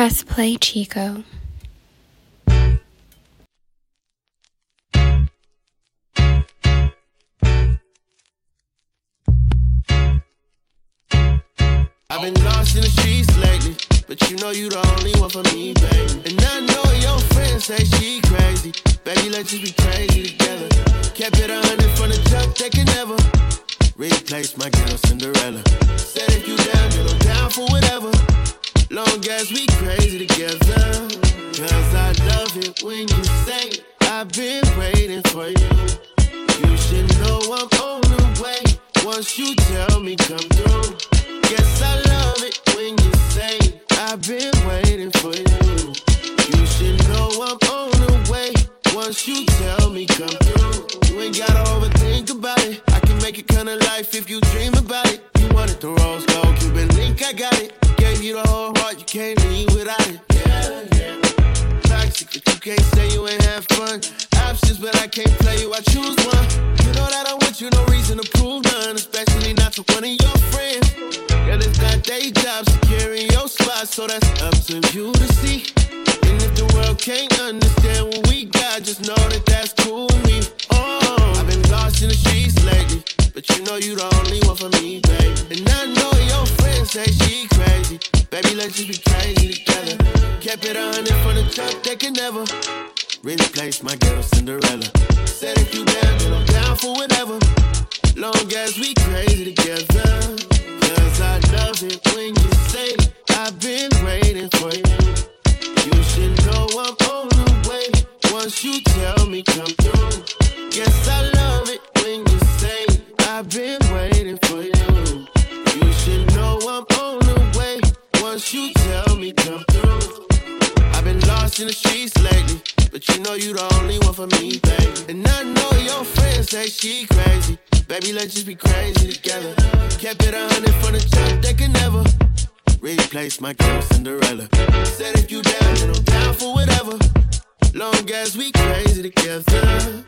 Press play, Chico. I've been lost in the streets lately, but you know you the only one for me, baby. And I know your friends say she crazy, baby. Let's just be crazy together. Kept it they can never replace my girl Cinderella. Said if you down, then I'm down for whatever. Long as we crazy together. Cause I love it when you say, I've been waiting for you. You should know I'm on the way. Once you tell me come through. Guess I love it when you say, I've been waiting for you. You should know I'm on the way. Once you tell me come through. You ain't gotta overthink about it. I can make it kind of life if you dream about it. You wanted the rose gold Cuban link, I got it. You the whole heart, you can't leave without it. Yeah, yeah. Toxic, but you can't say you ain't have fun. Options, but I can't play you, I choose one. You know that I want you, no reason to prove none, especially not to one of your friends. Girl, it's not day job securing your spot, so that's up to you to see. And if the world can't understand what we got, just know that that's cool with me. Oh, I've been lost in the streets lately, but you know you the only one for me, baby. And I know your say she crazy, baby. Let's just be crazy together. Kept it a hundred from the jump, they can never replace my girl Cinderella. Said if Once you tell me come through. I've been lost in the streets lately, but you know you the only one for me, baby. And I know your friends say she crazy, baby. Let's just be crazy together. Kept it a hundred from the jump, they can never replace my girl Cinderella. Said if you down, then I'm down for whatever. Long as we crazy together.